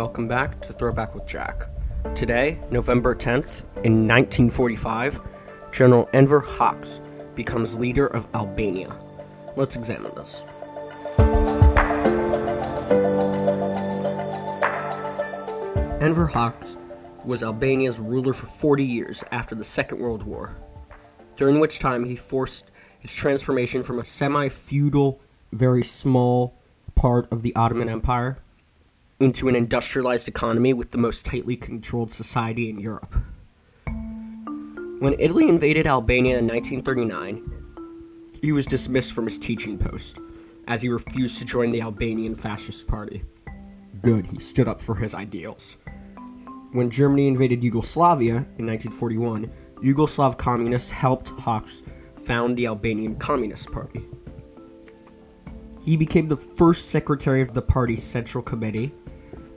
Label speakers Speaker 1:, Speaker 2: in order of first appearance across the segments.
Speaker 1: welcome back to Throwback with Jack. Today, November 10th, in 1945, General Enver Hoxha becomes leader of Albania. Let's examine this. Enver Hoxha was Albania's ruler for 40 years after the Second World War, during which time he forced its transformation from a semi feudal, very small part of the Ottoman Empire into an industrialized economy with the most tightly controlled society in Europe. When Italy invaded Albania in 1939, he was dismissed from his teaching post as he refused to join the Albanian Fascist Party. Good, he stood up for his ideals. When Germany invaded Yugoslavia in 1941, Yugoslav communists helped Hoxha found the Albanian Communist Party. He became the first secretary of the party's central committee,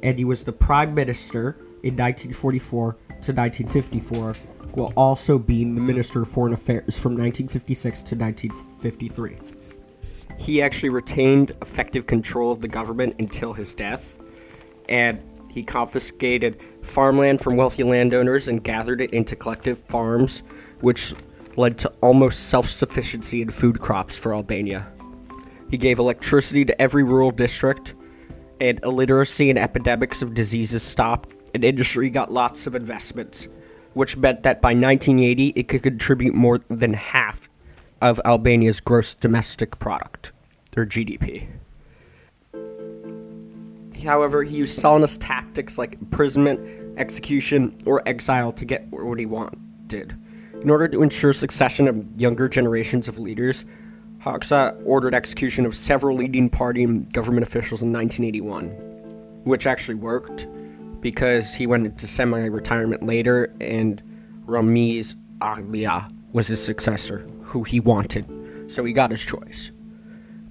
Speaker 1: and he was the prime minister in 1944 to 1954, while also being the minister of foreign affairs from 1956 to 1953. He actually retained effective control of the government until his death, and he confiscated farmland from wealthy landowners and gathered it into collective farms, which led to almost self sufficiency in food crops for Albania. He gave electricity to every rural district, and illiteracy and epidemics of diseases stopped, and industry got lots of investments, which meant that by 1980 it could contribute more than half of Albania's gross domestic product, their GDP. However, he used Stalinist tactics like imprisonment, execution, or exile to get what he wanted. In order to ensure succession of younger generations of leaders, Hoxha ordered execution of several leading party and government officials in 1981, which actually worked because he went into semi retirement later and Ramiz Alia was his successor, who he wanted, so he got his choice.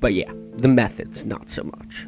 Speaker 1: But yeah, the methods, not so much.